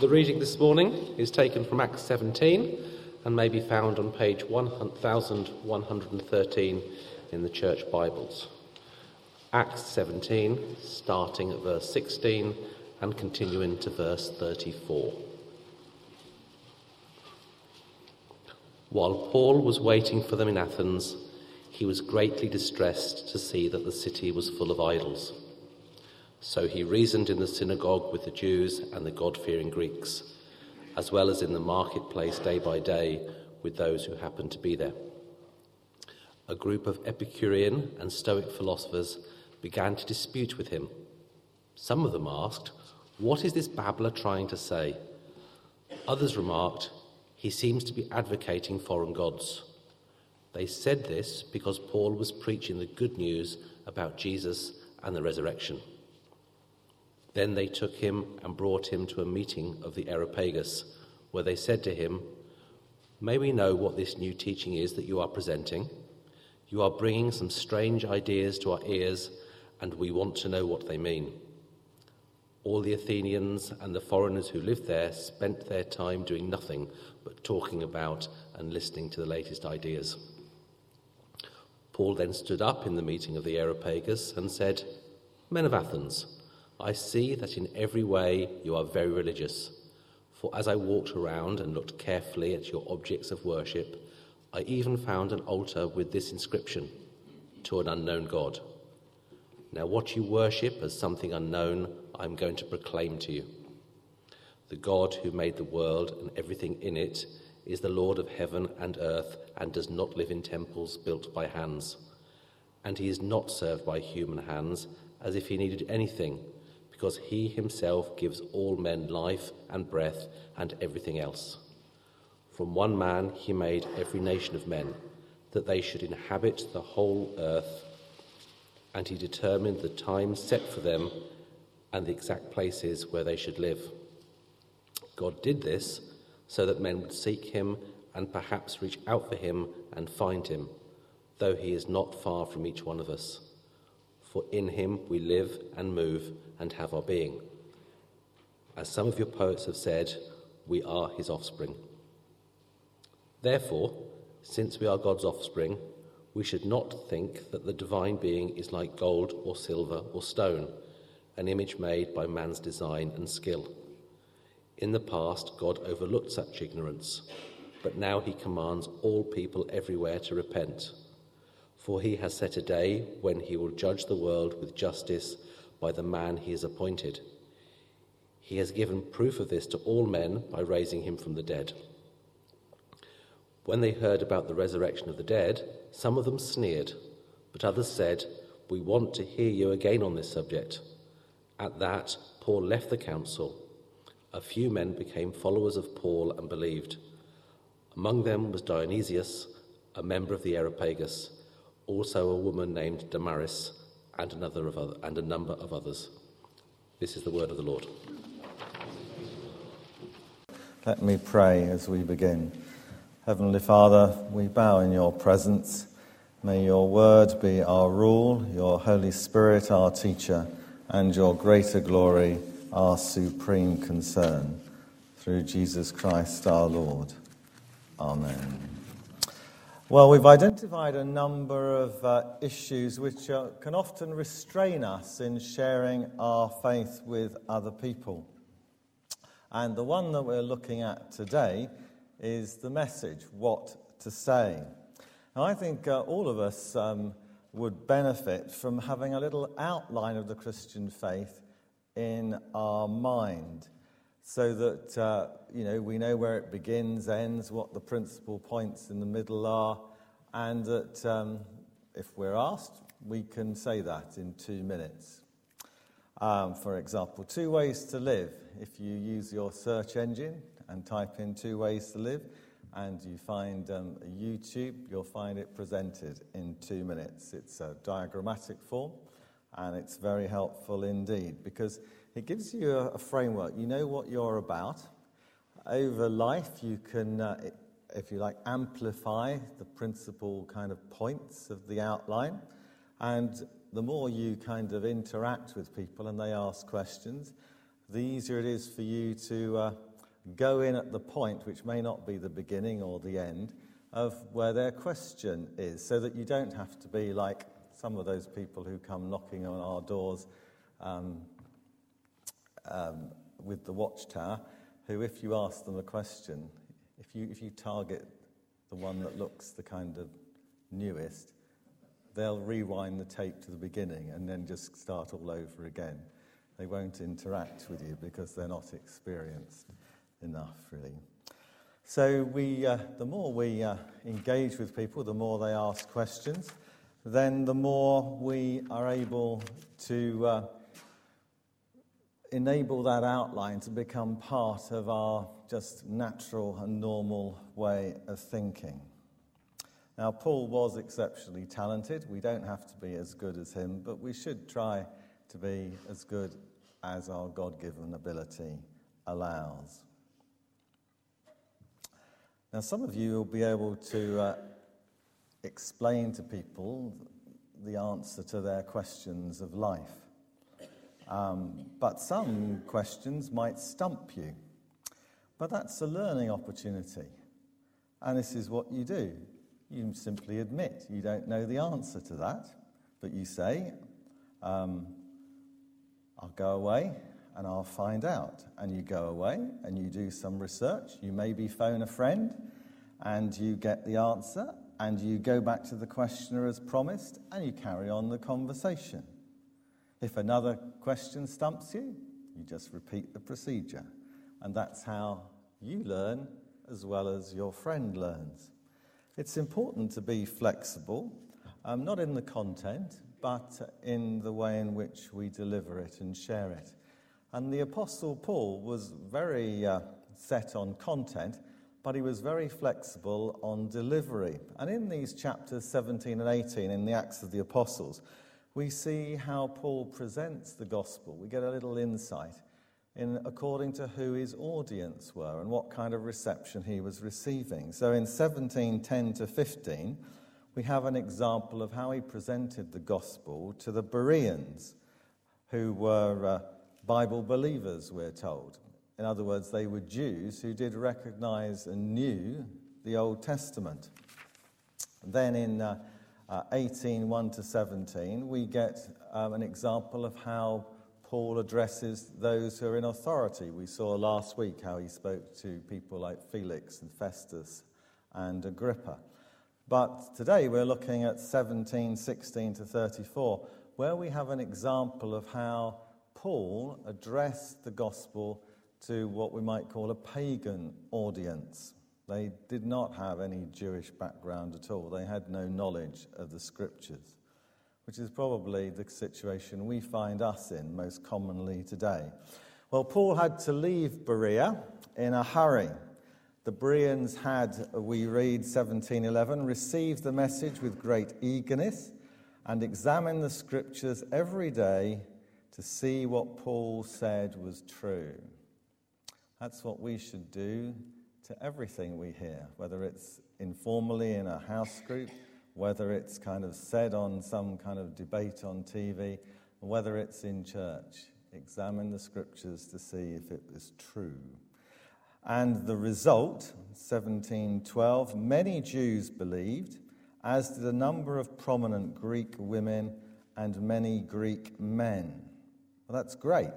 The reading this morning is taken from Acts 17 and may be found on page 1113 in the Church Bibles. Acts 17, starting at verse 16 and continuing to verse 34. While Paul was waiting for them in Athens, he was greatly distressed to see that the city was full of idols. So he reasoned in the synagogue with the Jews and the God fearing Greeks, as well as in the marketplace day by day with those who happened to be there. A group of Epicurean and Stoic philosophers began to dispute with him. Some of them asked, What is this babbler trying to say? Others remarked, He seems to be advocating foreign gods. They said this because Paul was preaching the good news about Jesus and the resurrection. Then they took him and brought him to a meeting of the Areopagus, where they said to him, May we know what this new teaching is that you are presenting? You are bringing some strange ideas to our ears, and we want to know what they mean. All the Athenians and the foreigners who lived there spent their time doing nothing but talking about and listening to the latest ideas. Paul then stood up in the meeting of the Areopagus and said, Men of Athens, I see that in every way you are very religious. For as I walked around and looked carefully at your objects of worship, I even found an altar with this inscription To an unknown God. Now, what you worship as something unknown, I'm going to proclaim to you. The God who made the world and everything in it is the Lord of heaven and earth and does not live in temples built by hands. And he is not served by human hands as if he needed anything because he himself gives all men life and breath and everything else. From one man he made every nation of men, that they should inhabit the whole earth, and he determined the time set for them and the exact places where they should live. God did this so that men would seek him and perhaps reach out for him and find him, though he is not far from each one of us for in him we live and move and have our being. As some of your poets have said, we are his offspring. Therefore, since we are God's offspring, we should not think that the divine being is like gold or silver or stone, an image made by man's design and skill. In the past, God overlooked such ignorance, but now he commands all people everywhere to repent for he has set a day when he will judge the world with justice by the man he has appointed. He has given proof of this to all men by raising him from the dead. When they heard about the resurrection of the dead, some of them sneered, but others said, We want to hear you again on this subject. At that, Paul left the council. A few men became followers of Paul and believed. Among them was Dionysius, a member of the Areopagus also a woman named Damaris, and, another of other, and a number of others. This is the word of the Lord. Let me pray as we begin. Heavenly Father, we bow in your presence. May your word be our rule, your Holy Spirit our teacher, and your greater glory our supreme concern. Through Jesus Christ our Lord. Amen. Well, we've identified a number of uh, issues which uh, can often restrain us in sharing our faith with other people. And the one that we're looking at today is the message, what to say. Now, I think uh, all of us um, would benefit from having a little outline of the Christian faith in our mind so that uh, you know we know where it begins, ends, what the principal points in the middle are, and that um, if we're asked, we can say that in two minutes. Um, for example, two ways to live. If you use your search engine and type in two ways to live, and you find um, YouTube, you'll find it presented in two minutes. It's a diagrammatic form, and it's very helpful indeed because it gives you a, a framework. You know what you're about. Over life, you can, uh, if you like, amplify the principal kind of points of the outline. And the more you kind of interact with people and they ask questions, the easier it is for you to uh, go in at the point, which may not be the beginning or the end, of where their question is, so that you don't have to be like some of those people who come knocking on our doors um, um, with the watchtower, who, if you ask them a question, if you, if you target the one that looks the kind of newest, they'll rewind the tape to the beginning and then just start all over again. They won't interact with you because they're not experienced enough, really. So, we, uh, the more we uh, engage with people, the more they ask questions, then the more we are able to uh, enable that outline to become part of our just natural and normal way of thinking. Now, Paul was exceptionally talented. We don't have to be as good as him, but we should try to be as good as our God given ability allows. Now, some of you will be able to uh, explain to people the answer to their questions of life. Um, but some questions might stump you. But that's a learning opportunity. And this is what you do you simply admit you don't know the answer to that, but you say, um, I'll go away and I'll find out. And you go away and you do some research. You maybe phone a friend and you get the answer and you go back to the questioner as promised and you carry on the conversation. If another question stumps you, you just repeat the procedure. And that's how you learn as well as your friend learns. It's important to be flexible, um, not in the content, but in the way in which we deliver it and share it. And the Apostle Paul was very uh, set on content, but he was very flexible on delivery. And in these chapters 17 and 18 in the Acts of the Apostles, we see how Paul presents the gospel. We get a little insight in according to who his audience were and what kind of reception he was receiving. So in 17:10 to 15, we have an example of how he presented the gospel to the Bereans, who were uh, Bible believers, we're told. In other words, they were Jews who did recognize and knew the Old Testament. Then in uh, uh, 18 1 to 17, we get um, an example of how Paul addresses those who are in authority. We saw last week how he spoke to people like Felix and Festus and Agrippa. But today we're looking at 17 16 to 34, where we have an example of how Paul addressed the gospel to what we might call a pagan audience. They did not have any Jewish background at all, they had no knowledge of the scriptures, which is probably the situation we find us in most commonly today. Well, Paul had to leave Berea in a hurry. The Bereans had, we read 1711, received the message with great eagerness and examined the scriptures every day to see what Paul said was true. That's what we should do to everything we hear, whether it's informally in a house group, whether it's kind of said on some kind of debate on TV, whether it's in church. Examine the scriptures to see if it is true. And the result, 1712, many Jews believed, as did a number of prominent Greek women and many Greek men. Well, that's great.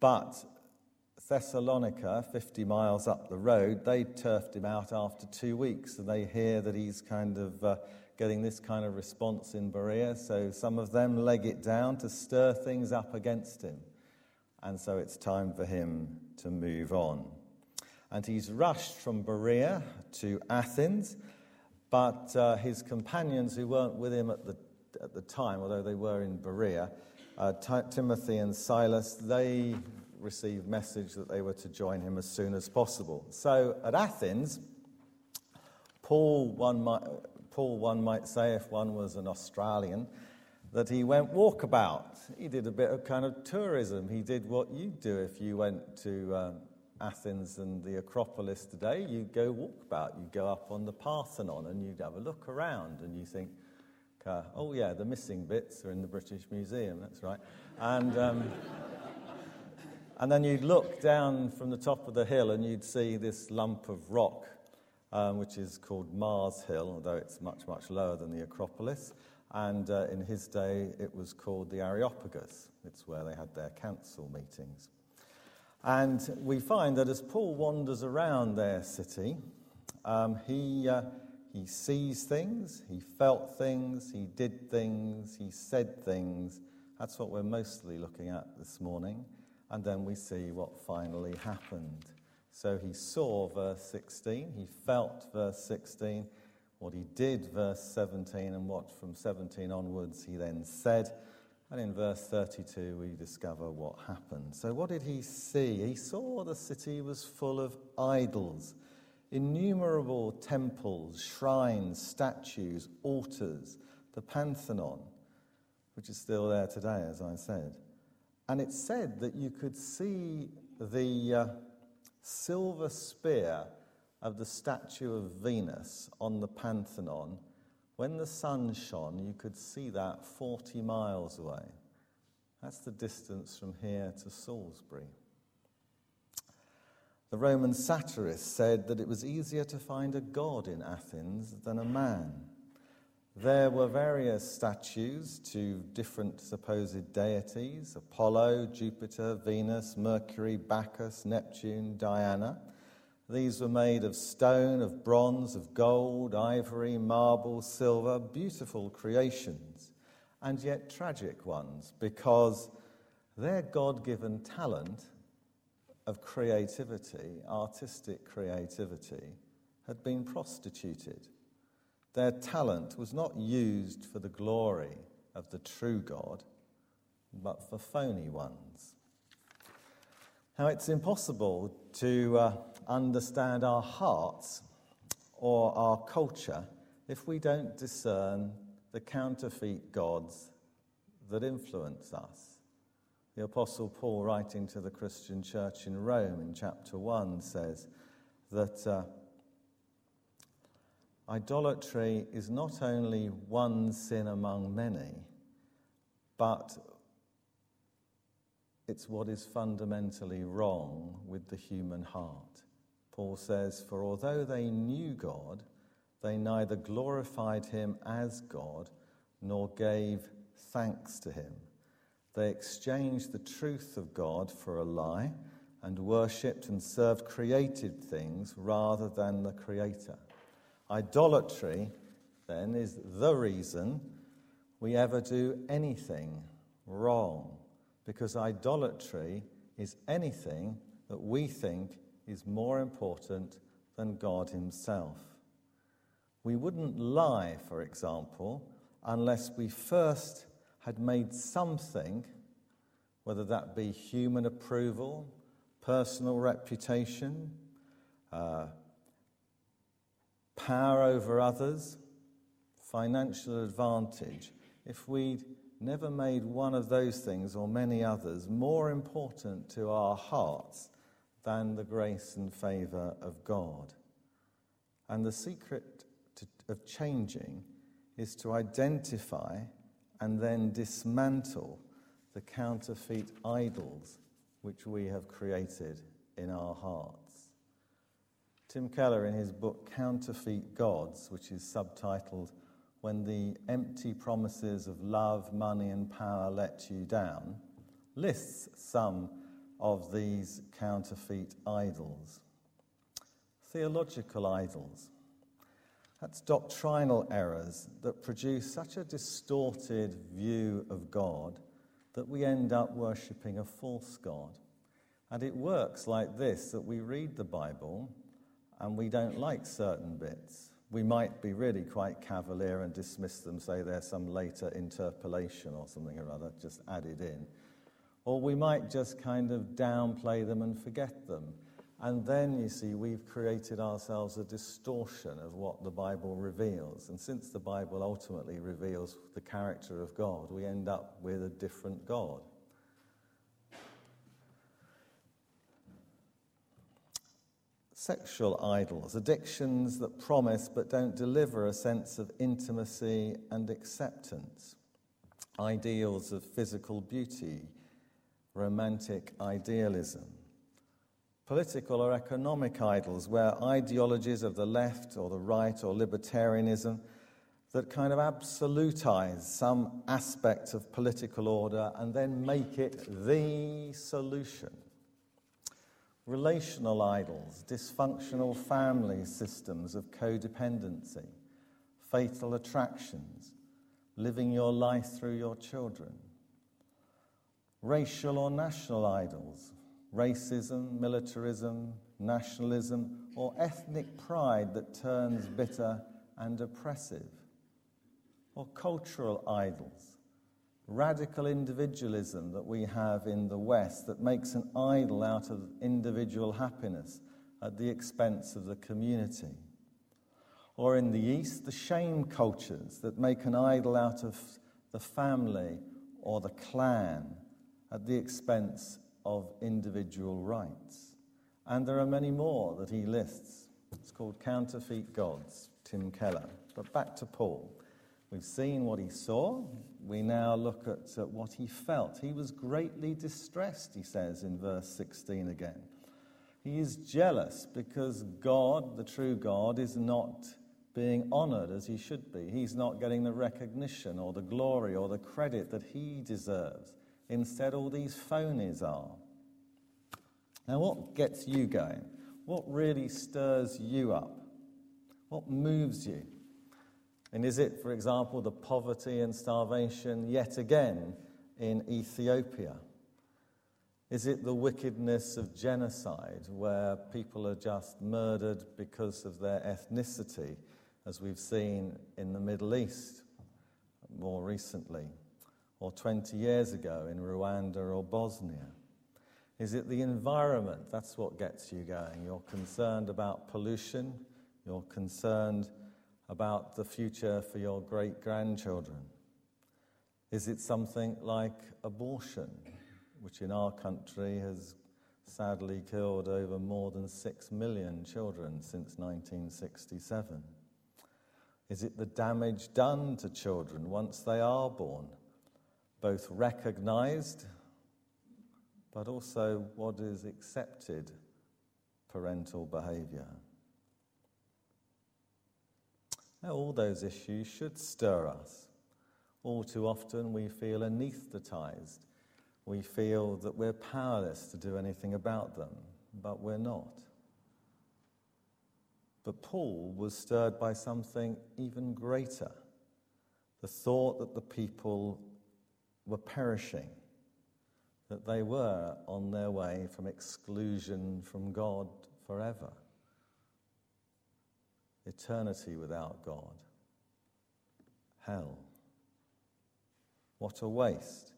But Thessalonica, 50 miles up the road, they turfed him out after two weeks. And they hear that he's kind of uh, getting this kind of response in Berea. So some of them leg it down to stir things up against him. And so it's time for him to move on. And he's rushed from Berea to Athens. But uh, his companions who weren't with him at the, at the time, although they were in Berea, uh, Timothy and Silas, they received message that they were to join him as soon as possible. So at Athens, Paul one, might, Paul, one might say, if one was an Australian, that he went walkabout. He did a bit of kind of tourism. He did what you'd do if you went to um, Athens and the Acropolis today. You go walkabout. You go up on the Parthenon and you have a look around and you think, oh, yeah, the missing bits are in the British Museum, that's right. And. Um, And then you'd look down from the top of the hill and you'd see this lump of rock, um, which is called Mars Hill, although it's much, much lower than the Acropolis. And uh, in his day, it was called the Areopagus. It's where they had their council meetings. And we find that as Paul wanders around their city, um, he, uh, he sees things, he felt things, he did things, he said things. That's what we're mostly looking at this morning. And then we see what finally happened. So he saw verse 16, he felt verse 16, what he did verse 17, and what from 17 onwards he then said. And in verse 32, we discover what happened. So, what did he see? He saw the city was full of idols, innumerable temples, shrines, statues, altars, the Pantheon, which is still there today, as I said. And it said that you could see the uh, silver spear of the statue of Venus on the Pantheon when the sun shone, you could see that 40 miles away. That's the distance from here to Salisbury. The Roman satirist said that it was easier to find a god in Athens than a man. There were various statues to different supposed deities Apollo, Jupiter, Venus, Mercury, Bacchus, Neptune, Diana. These were made of stone, of bronze, of gold, ivory, marble, silver, beautiful creations, and yet tragic ones because their God given talent of creativity, artistic creativity, had been prostituted. Their talent was not used for the glory of the true God, but for phony ones. Now, it's impossible to uh, understand our hearts or our culture if we don't discern the counterfeit gods that influence us. The Apostle Paul, writing to the Christian church in Rome in chapter 1, says that uh, idolatry is not only one sin among many, but it's what is fundamentally wrong with the human heart. Paul says, For although they knew God, they neither glorified him as God nor gave thanks to him. They exchanged the truth of God for a lie and worshipped and served created things rather than the Creator. Idolatry, then, is the reason we ever do anything wrong, because idolatry is anything that we think is more important than God Himself. We wouldn't lie, for example, unless we first had made something, whether that be human approval, personal reputation, uh, power over others, financial advantage, if we'd never made one of those things or many others more important to our hearts than the grace and favour of God. And the secret to, of changing is to identify and then dismantle the counterfeit idols which we have created in our hearts. Tim Keller, in his book Counterfeit Gods, which is subtitled When the Empty Promises of Love, Money, and Power Let You Down, lists some of these counterfeit idols. Theological idols. That's doctrinal errors that produce such a distorted view of God that we end up worshipping a false God. And it works like this that we read the Bible and we don't like certain bits. We might be really quite cavalier and dismiss them, say there's some later interpolation or something or other, just added in. Or we might just kind of downplay them and forget them. And then, you see, we've created ourselves a distortion of what the Bible reveals. And since the Bible ultimately reveals the character of God, we end up with a different God. Sexual idols, addictions that promise but don't deliver a sense of intimacy and acceptance, ideals of physical beauty romantic idealism. Political or economic idols, where ideologies of the left or the right or libertarianism that kind of absolutize some aspect of political order and then make it the solution. Relational idols, dysfunctional family systems of codependency, fatal attractions, living your life through your children. Racial or national idols, racism, militarism, nationalism, or ethnic pride that turns bitter and oppressive or cultural idols, radical individualism that we have in the West that makes an idol out of individual happiness at the expense of the community. Or in the East, the shame cultures that make an idol out of the family or the clan at the expense of individual rights. And there are many more that he lists. It's called Counterfeit Gods, Tim Keller. But back to Paul. We've seen what he saw. We now look at what he felt. He was greatly distressed, he says in verse 16 again. He is jealous because God, the true God, is not being honored as he should be. He's not getting the recognition or the glory or the credit that he deserves. Instead, all these phonies are. Now, what gets you going? What really stirs you up? What moves you? And is it, for example, the poverty and starvation yet again in Ethiopia? Is it the wickedness of genocide where people are just murdered because of their ethnicity, as we've seen in the Middle East more recently, or 20 years ago in Rwanda or Bosnia? Is it the environment? That's what gets you going. You're concerned about pollution, you're concerned about the future for your great grandchildren? Is it something like abortion, which in our country has sadly killed over more than six million children since 1967? Is it the damage done to children once they are born, both recognized but also what is accepted parental behavior? Now, all those issues should stir us. All too often, we feel anaesthetized. We feel that we're powerless to do anything about them, but we're not. But Paul was stirred by something even greater the thought that the people were perishing, that they were on their way from exclusion from God forever eternity without God. Hell. What a waste.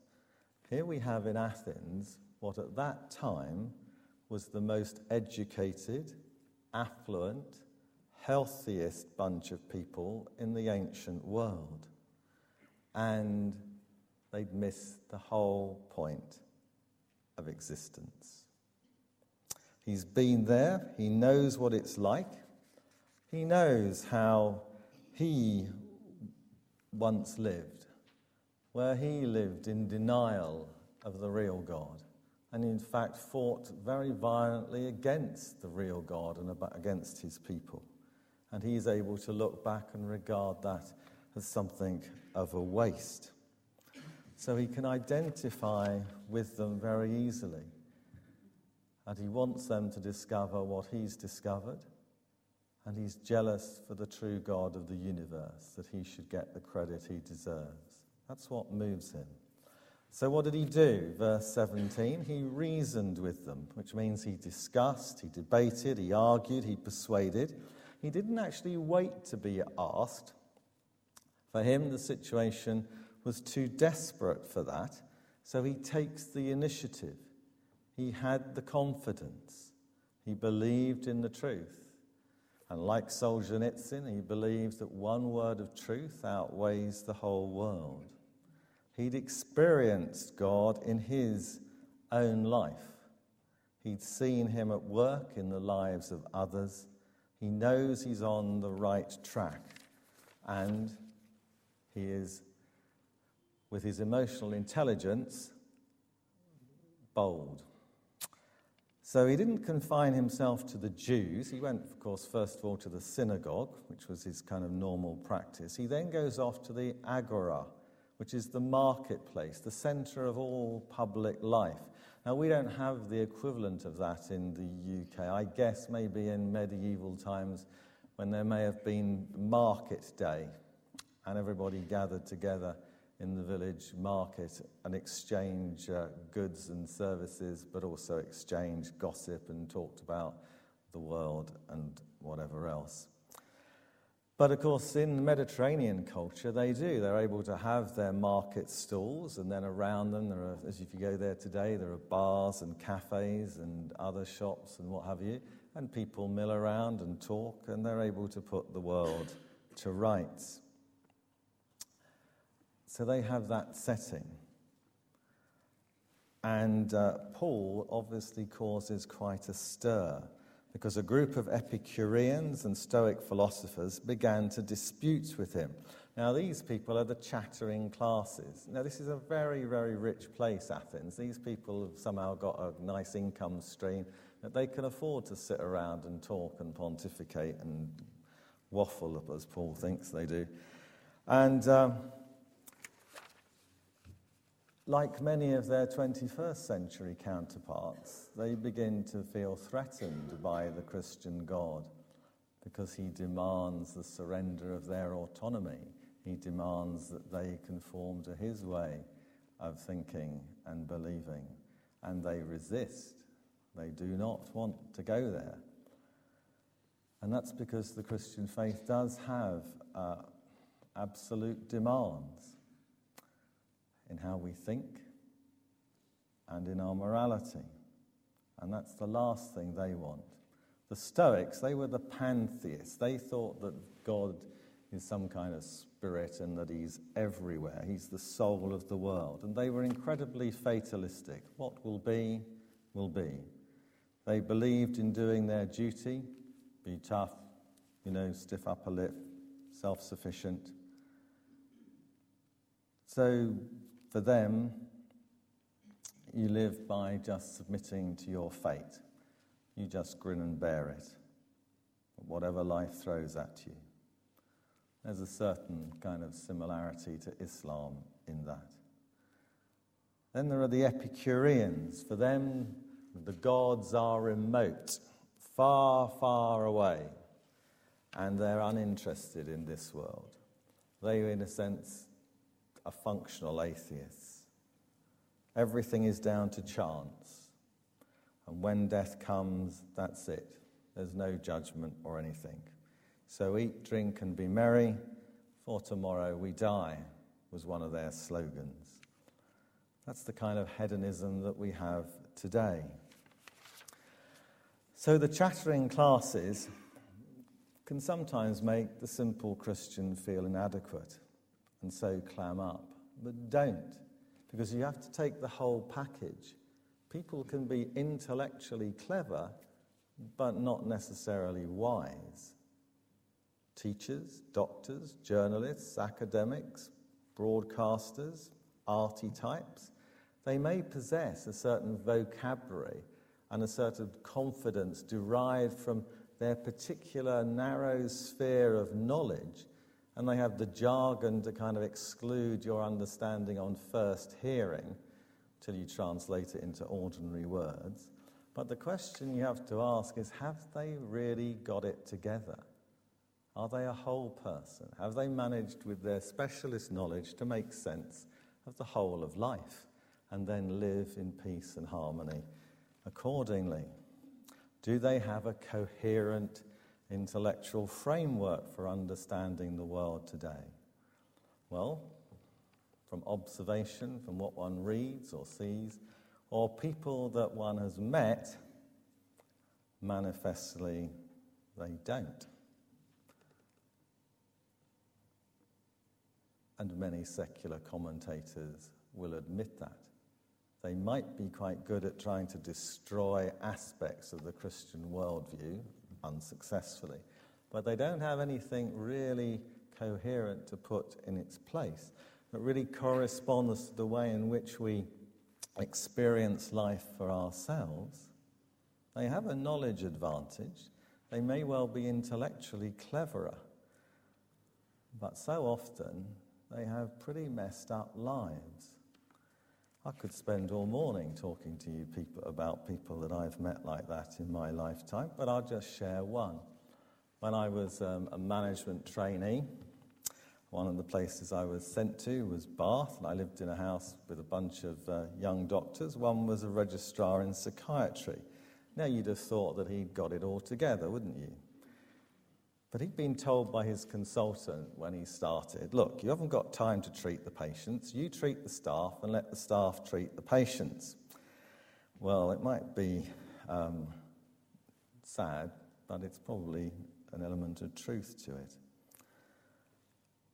Here we have in Athens what at that time was the most educated, affluent, healthiest bunch of people in the ancient world. And they'd missed the whole point of existence. He's been there, he knows what it's like. He knows how he once lived, where he lived in denial of the real God, and in fact fought very violently against the real God and against his people. And he is able to look back and regard that as something of a waste. So he can identify with them very easily. And he wants them to discover what he's discovered and he's jealous for the true God of the universe, that he should get the credit he deserves. That's what moves him. So, what did he do? Verse 17 He reasoned with them, which means he discussed, he debated, he argued, he persuaded. He didn't actually wait to be asked. For him, the situation was too desperate for that, so he takes the initiative. He had the confidence, he believed in the truth. And like Solzhenitsyn, he believes that one word of truth outweighs the whole world. He'd experienced God in his own life. He'd seen him at work in the lives of others. He knows he's on the right track. And he is, with his emotional intelligence, bold. So he didn't confine himself to the Jews. He went, of course, first of all to the synagogue, which was his kind of normal practice. He then goes off to the agora, which is the marketplace, the center of all public life. Now, we don't have the equivalent of that in the UK. I guess maybe in medieval times when there may have been market day and everybody gathered together in the village market and exchange uh, goods and services, but also exchange gossip and talked about the world and whatever else. But of course, in Mediterranean culture, they do. They're able to have their market stalls, and then around them, there are, as if you go there today, there are bars and cafes and other shops and what have you. And people mill around and talk, and they're able to put the world to rights. So they have that setting. And uh, Paul obviously causes quite a stir because a group of Epicureans and Stoic philosophers began to dispute with him. Now, these people are the chattering classes. Now, this is a very, very rich place, Athens. These people have somehow got a nice income stream that they can afford to sit around and talk and pontificate and waffle, as Paul thinks they do. And. Um, like many of their 21st century counterparts, they begin to feel threatened by the Christian God because he demands the surrender of their autonomy. He demands that they conform to his way of thinking and believing, and they resist. They do not want to go there. And that's because the Christian faith does have uh, absolute demands in how we think and in our morality. And that's the last thing they want. The Stoics, they were the pantheists. They thought that God is some kind of spirit and that he's everywhere. He's the soul of the world. And they were incredibly fatalistic. What will be, will be. They believed in doing their duty, be tough, you know, stiff upper lip, self sufficient. So for them, you live by just submitting to your fate. You just grin and bear it, whatever life throws at you. There's a certain kind of similarity to Islam in that. Then there are the Epicureans. For them, the gods are remote, far, far away, and they're uninterested in this world. They, in a sense, are functional atheist. Everything is down to chance. And when death comes, that's it. There's no judgment or anything. So eat, drink, and be merry, for tomorrow we die, was one of their slogans. That's the kind of hedonism that we have today. So the chattering classes can sometimes make the simple Christian feel inadequate and so clam up. But don't, because you have to take the whole package. People can be intellectually clever, but not necessarily wise. Teachers, doctors, journalists, academics, broadcasters, arty types, they may possess a certain vocabulary and a certain confidence derived from their particular narrow sphere of knowledge and they have the jargon to kind of exclude your understanding on first hearing till you translate it into ordinary words. But the question you have to ask is have they really got it together? Are they a whole person? Have they managed with their specialist knowledge to make sense of the whole of life and then live in peace and harmony accordingly? Do they have a coherent intellectual framework for understanding the world today? Well, from observation, from what one reads or sees, or people that one has met, manifestly they don't. And many secular commentators will admit that. They might be quite good at trying to destroy aspects of the Christian worldview, unsuccessfully. But they don't have anything really coherent to put in its place that really corresponds to the way in which we experience life for ourselves. They have a knowledge advantage. They may well be intellectually cleverer. But so often, they have pretty messed up lives. I could spend all morning talking to you people about people that I've met like that in my lifetime, but I'll just share one. When I was um, a management trainee, one of the places I was sent to was Bath, and I lived in a house with a bunch of uh, young doctors. One was a registrar in psychiatry. Now, you'd have thought that he'd got it all together, wouldn't you? But he'd been told by his consultant when he started look, you haven't got time to treat the patients, you treat the staff and let the staff treat the patients. Well, it might be um, sad, but it's probably an element of truth to it.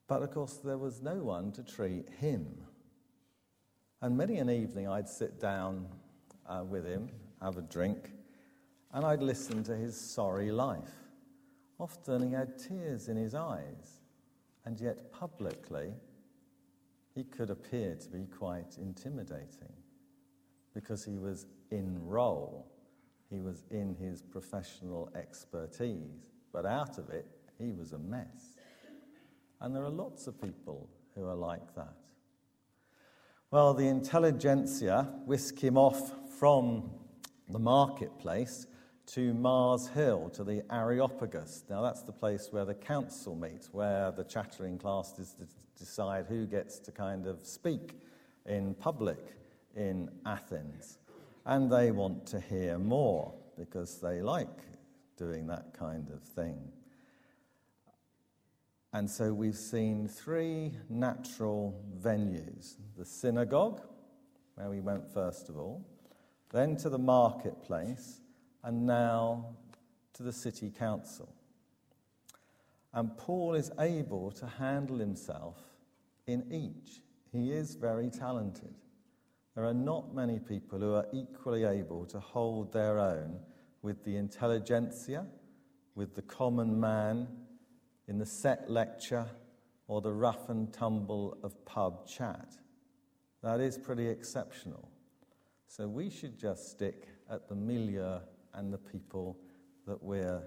But of course, there was no one to treat him. And many an evening I'd sit down uh, with him, have a drink, and I'd listen to his sorry life. Often he had tears in his eyes, and yet publicly he could appear to be quite intimidating because he was in role, he was in his professional expertise, but out of it he was a mess. And there are lots of people who are like that. Well, the intelligentsia whisk him off from the marketplace to Mars Hill, to the Areopagus. Now, that's the place where the council meets, where the chattering class decide who gets to kind of speak in public in Athens. And they want to hear more because they like doing that kind of thing. And so we've seen three natural venues the synagogue, where we went first of all, then to the marketplace and now to the city council. And Paul is able to handle himself in each. He is very talented. There are not many people who are equally able to hold their own with the intelligentsia, with the common man, in the set lecture, or the rough and tumble of pub chat. That is pretty exceptional. So we should just stick at the milieu and the people that we're,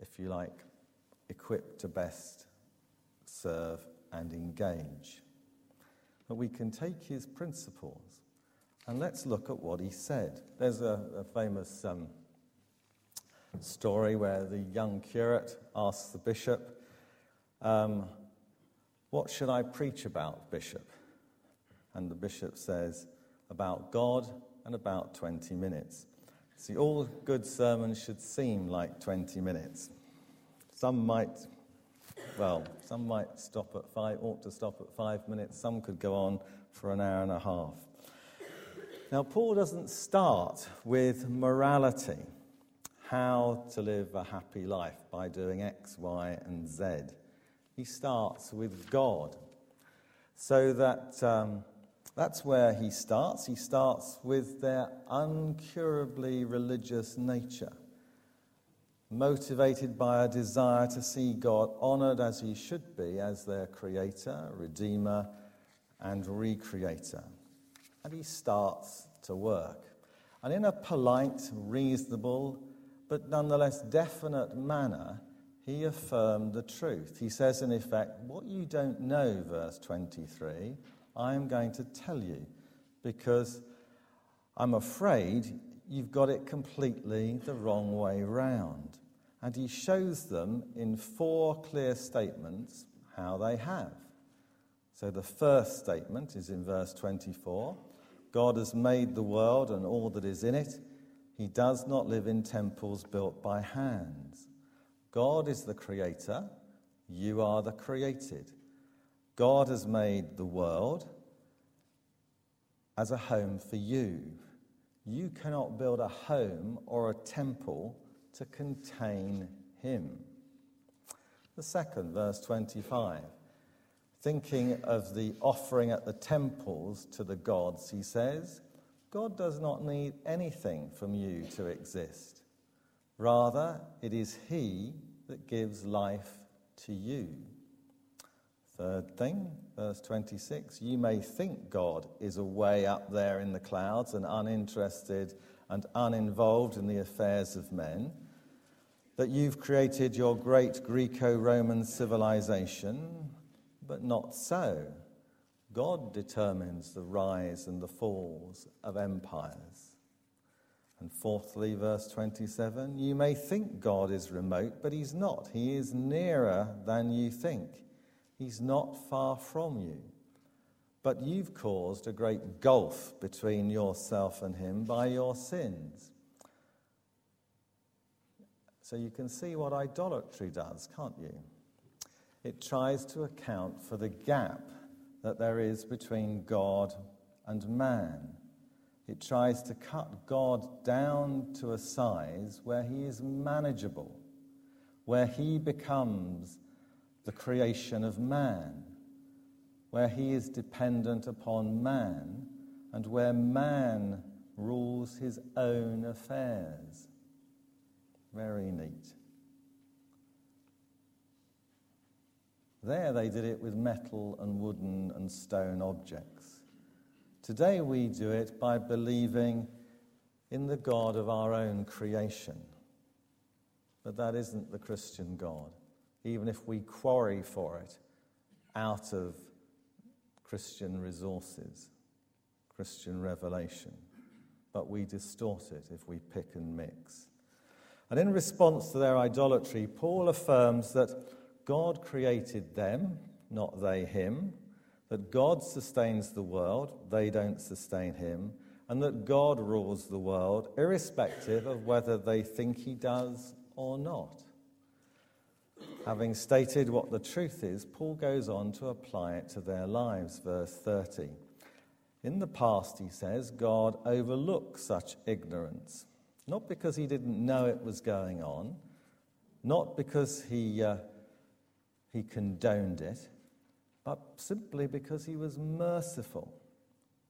if you like, equipped to best serve and engage. But we can take his principles and let's look at what he said. There's a, a famous um, story where the young curate asks the bishop, um, What should I preach about, bishop? And the bishop says, About God and about 20 minutes. See, all good sermons should seem like 20 minutes. Some might, well, some might stop at five, ought to stop at five minutes. Some could go on for an hour and a half. Now, Paul doesn't start with morality, how to live a happy life by doing X, Y, and Z. He starts with God, so that um, that's where he starts. He starts with their uncurably religious nature, motivated by a desire to see God honored as he should be as their creator, redeemer, and recreator. And he starts to work. And in a polite, reasonable, but nonetheless definite manner, he affirmed the truth. He says, in effect, what you don't know, verse 23, I am going to tell you because I'm afraid you've got it completely the wrong way round. And he shows them in four clear statements how they have. So the first statement is in verse 24 God has made the world and all that is in it. He does not live in temples built by hands. God is the creator, you are the created. God has made the world as a home for you. You cannot build a home or a temple to contain Him. The second, verse 25, thinking of the offering at the temples to the gods, he says, God does not need anything from you to exist. Rather, it is He that gives life to you. Third thing, verse 26 you may think God is away up there in the clouds and uninterested and uninvolved in the affairs of men, that you've created your great Greco Roman civilization, but not so. God determines the rise and the falls of empires. And fourthly, verse 27 you may think God is remote, but he's not. He is nearer than you think. He's not far from you. But you've caused a great gulf between yourself and him by your sins. So you can see what idolatry does, can't you? It tries to account for the gap that there is between God and man. It tries to cut God down to a size where he is manageable, where he becomes the creation of man, where he is dependent upon man, and where man rules his own affairs. Very neat. There they did it with metal and wooden and stone objects. Today we do it by believing in the God of our own creation. But that isn't the Christian God even if we quarry for it out of Christian resources, Christian revelation. But we distort it if we pick and mix. And in response to their idolatry, Paul affirms that God created them, not they him, that God sustains the world, they don't sustain him, and that God rules the world irrespective of whether they think he does or not. Having stated what the truth is, Paul goes on to apply it to their lives. Verse 30. In the past, he says, God overlooked such ignorance, not because he didn't know it was going on, not because he, uh, he condoned it, but simply because he was merciful.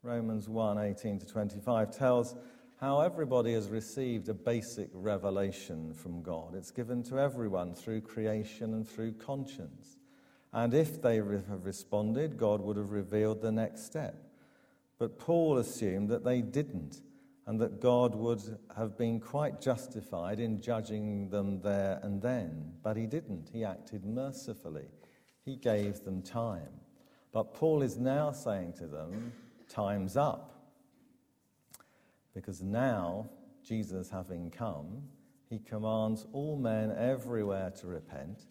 Romans 1 18 to 25 tells how everybody has received a basic revelation from God. It's given to everyone through creation and through conscience. And if they have responded, God would have revealed the next step. But Paul assumed that they didn't, and that God would have been quite justified in judging them there and then. But he didn't. He acted mercifully, he gave them time. But Paul is now saying to them, Time's up. Because now, Jesus having come, he commands all men everywhere to repent,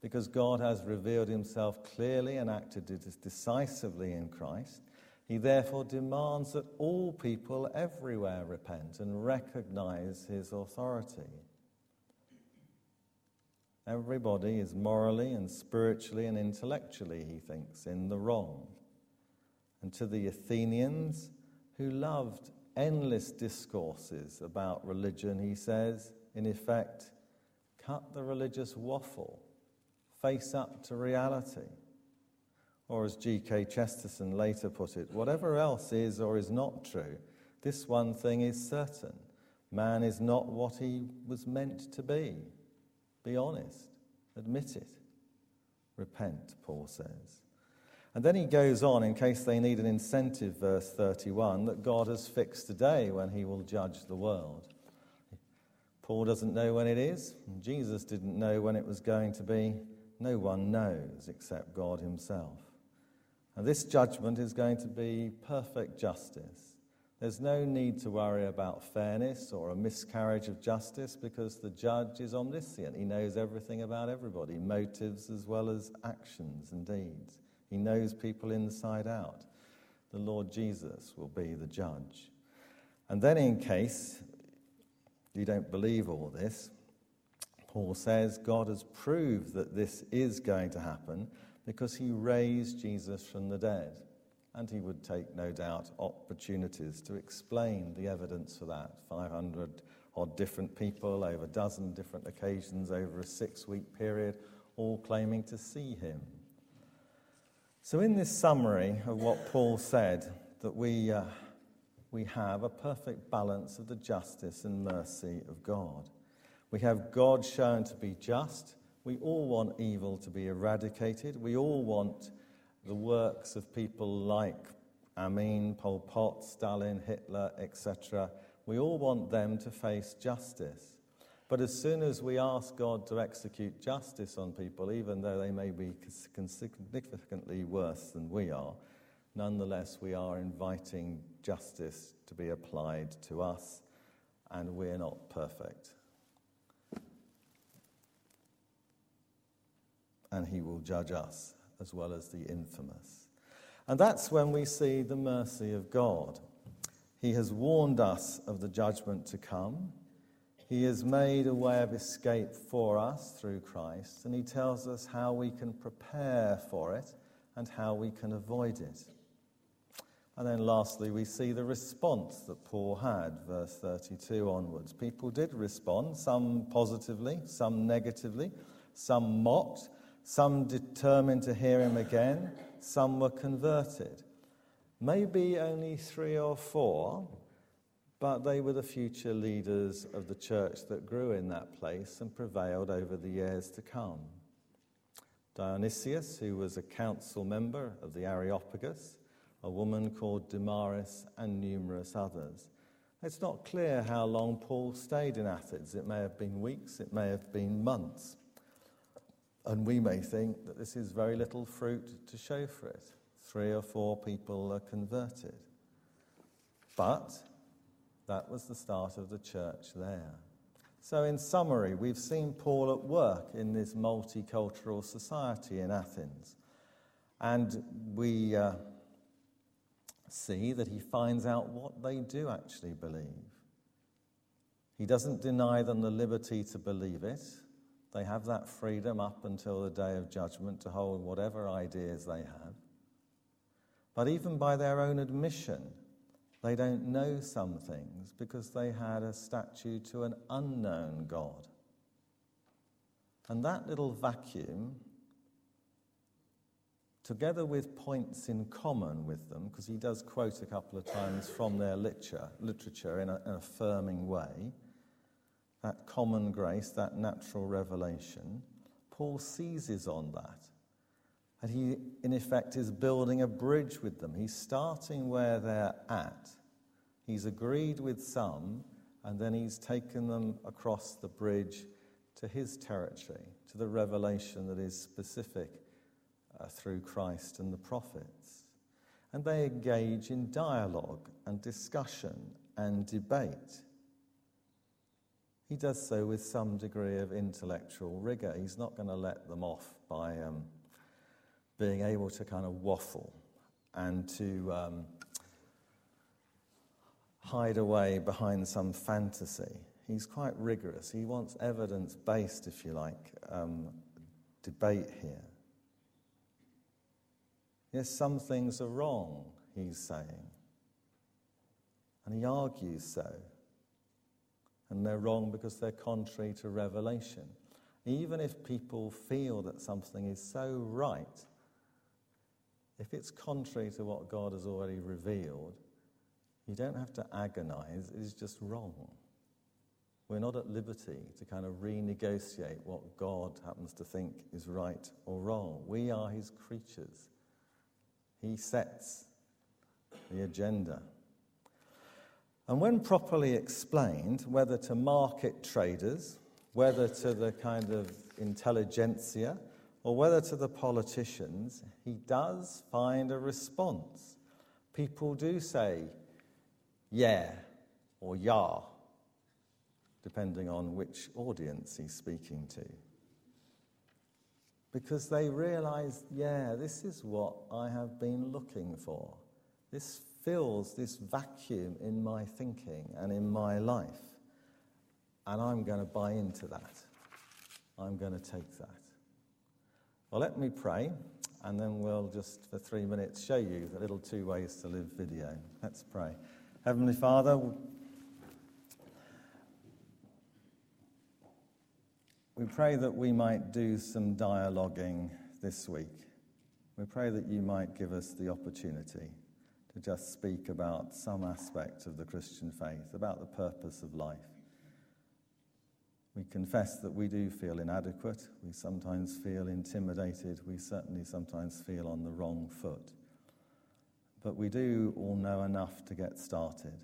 because God has revealed himself clearly and acted decisively in Christ. He therefore demands that all people everywhere repent and recognize his authority. Everybody is morally and spiritually and intellectually, he thinks, in the wrong. And to the Athenians, who loved endless discourses about religion, he says, in effect, cut the religious waffle, face up to reality. Or, as G.K. Chesterton later put it, whatever else is or is not true, this one thing is certain man is not what he was meant to be. Be honest, admit it. Repent, Paul says. And then he goes on, in case they need an incentive, verse 31, that God has fixed a day when he will judge the world. Paul doesn't know when it is. Jesus didn't know when it was going to be. No one knows except God himself. And this judgment is going to be perfect justice. There's no need to worry about fairness or a miscarriage of justice because the judge is omniscient. He knows everything about everybody, motives as well as actions and deeds. He knows people inside out. The Lord Jesus will be the judge. And then, in case you don't believe all this, Paul says God has proved that this is going to happen because he raised Jesus from the dead. And he would take, no doubt, opportunities to explain the evidence for that. 500 odd different people over a dozen different occasions over a six week period, all claiming to see him. So, in this summary of what Paul said, that we, uh, we have a perfect balance of the justice and mercy of God. We have God shown to be just. We all want evil to be eradicated. We all want the works of people like Amin, Pol Pot, Stalin, Hitler, etc. We all want them to face justice. But as soon as we ask God to execute justice on people, even though they may be significantly worse than we are, nonetheless we are inviting justice to be applied to us, and we're not perfect. And He will judge us as well as the infamous. And that's when we see the mercy of God. He has warned us of the judgment to come. He has made a way of escape for us through Christ, and He tells us how we can prepare for it and how we can avoid it. And then lastly, we see the response that Paul had, verse 32 onwards. People did respond, some positively, some negatively, some mocked, some determined to hear him again, some were converted. Maybe only three or four, but they were the future leaders of the church that grew in that place and prevailed over the years to come. Dionysius, who was a council member of the Areopagus, a woman called Damaris, and numerous others. It's not clear how long Paul stayed in Athens. It may have been weeks, it may have been months. And we may think that this is very little fruit to show for it. Three or four people are converted. But that was the start of the church there. So, in summary, we've seen Paul at work in this multicultural society in Athens. And we uh, see that he finds out what they do actually believe. He doesn't deny them the liberty to believe it, they have that freedom up until the day of judgment to hold whatever ideas they have. But even by their own admission, they don't know some things because they had a statue to an unknown God. And that little vacuum, together with points in common with them, because he does quote a couple of times from their literature, literature in, a, an affirming way, that common grace, that natural revelation, Paul seizes on that. And he, in effect, is building a bridge with them. He's starting where they're at. He's agreed with some, and then he's taken them across the bridge to his territory, to the revelation that is specific uh, through Christ and the prophets. And they engage in dialogue and discussion and debate. He does so with some degree of intellectual rigor. He's not going to let them off by um, being able to kind of waffle and to um, hide away behind some fantasy. He's quite rigorous. He wants evidence based, if you like, um, debate here. Yes, some things are wrong, he's saying. And he argues so and they're wrong because they're contrary to revelation. Even if people feel that something is so right, if it's contrary to what God has already revealed, you don't have to agonize, it is just wrong. We're not at liberty to kind of renegotiate what God happens to think is right or wrong. We are his creatures. He sets the agenda. And when properly explained, whether to market traders, whether to the kind of intelligentsia, or whether to the politicians, he does find a response. People do say, yeah, or yah, depending on which audience he's speaking to. Because they realize, yeah, this is what I have been looking for. This fills this vacuum in my thinking and in my life. And I'm going to buy into that. I'm going to take that. Well, let me pray, and then we'll just, for three minutes, show you the little two ways to live video. Let's pray. Heavenly Father, we pray that we might do some dialoguing this week. We pray that you might give us the opportunity to just speak about some aspect of the Christian faith, about the purpose of life. We confess that we do feel inadequate. We sometimes feel intimidated. We certainly sometimes feel on the wrong foot. But we do all know enough to get started.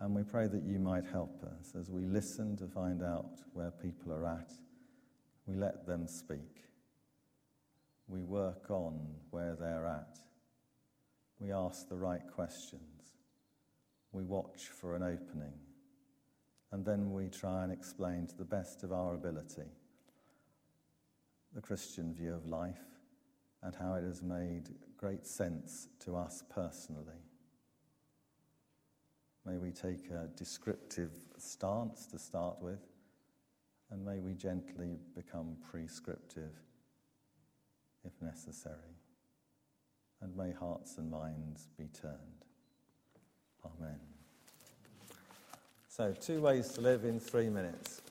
And we pray that you might help us as we listen to find out where people are at. We let them speak. We work on where they're at. We ask the right questions. We watch for an opening. And then we try and explain to the best of our ability the Christian view of life and how it has made great sense to us personally. May we take a descriptive stance to start with, and may we gently become prescriptive if necessary. And may hearts and minds be turned. Amen. So, two ways to live in three minutes.